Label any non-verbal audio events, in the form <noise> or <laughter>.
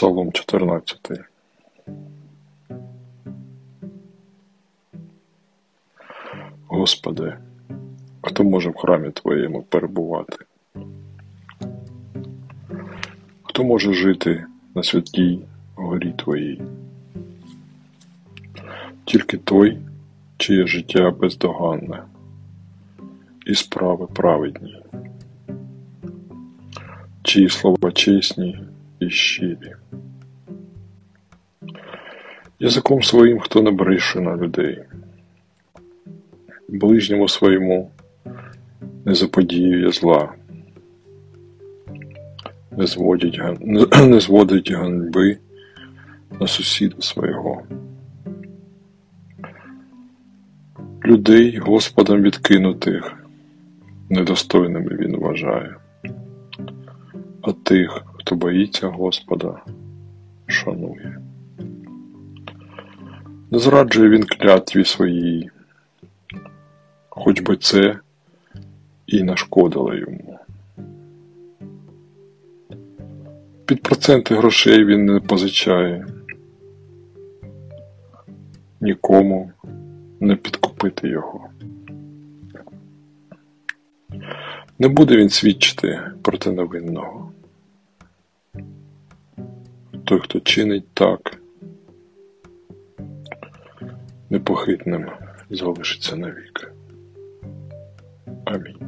Псалом 14. Господи, хто може в храмі Твоєму перебувати? Хто може жити на святій горі Твоїй? Тільки той, чиє життя бездоганне, і справи праведні, чиї слова чесні щирі. Язиком своїм хто не брише на людей, ближньому своєму не заподіює зла, не зводить, <clears throat> не зводить ганьби на сусіда свого. Людей Господом відкинутих недостойними він вважає, а тих, хто боїться Господа, шанує. Не зраджує він клятві своїй, хоч би це і нашкодило йому. Під проценти грошей він не позичає, нікому не підкупити його. Не буде він свідчити проти невинного той, хто чинить так, непохитним залишиться навік. Амінь.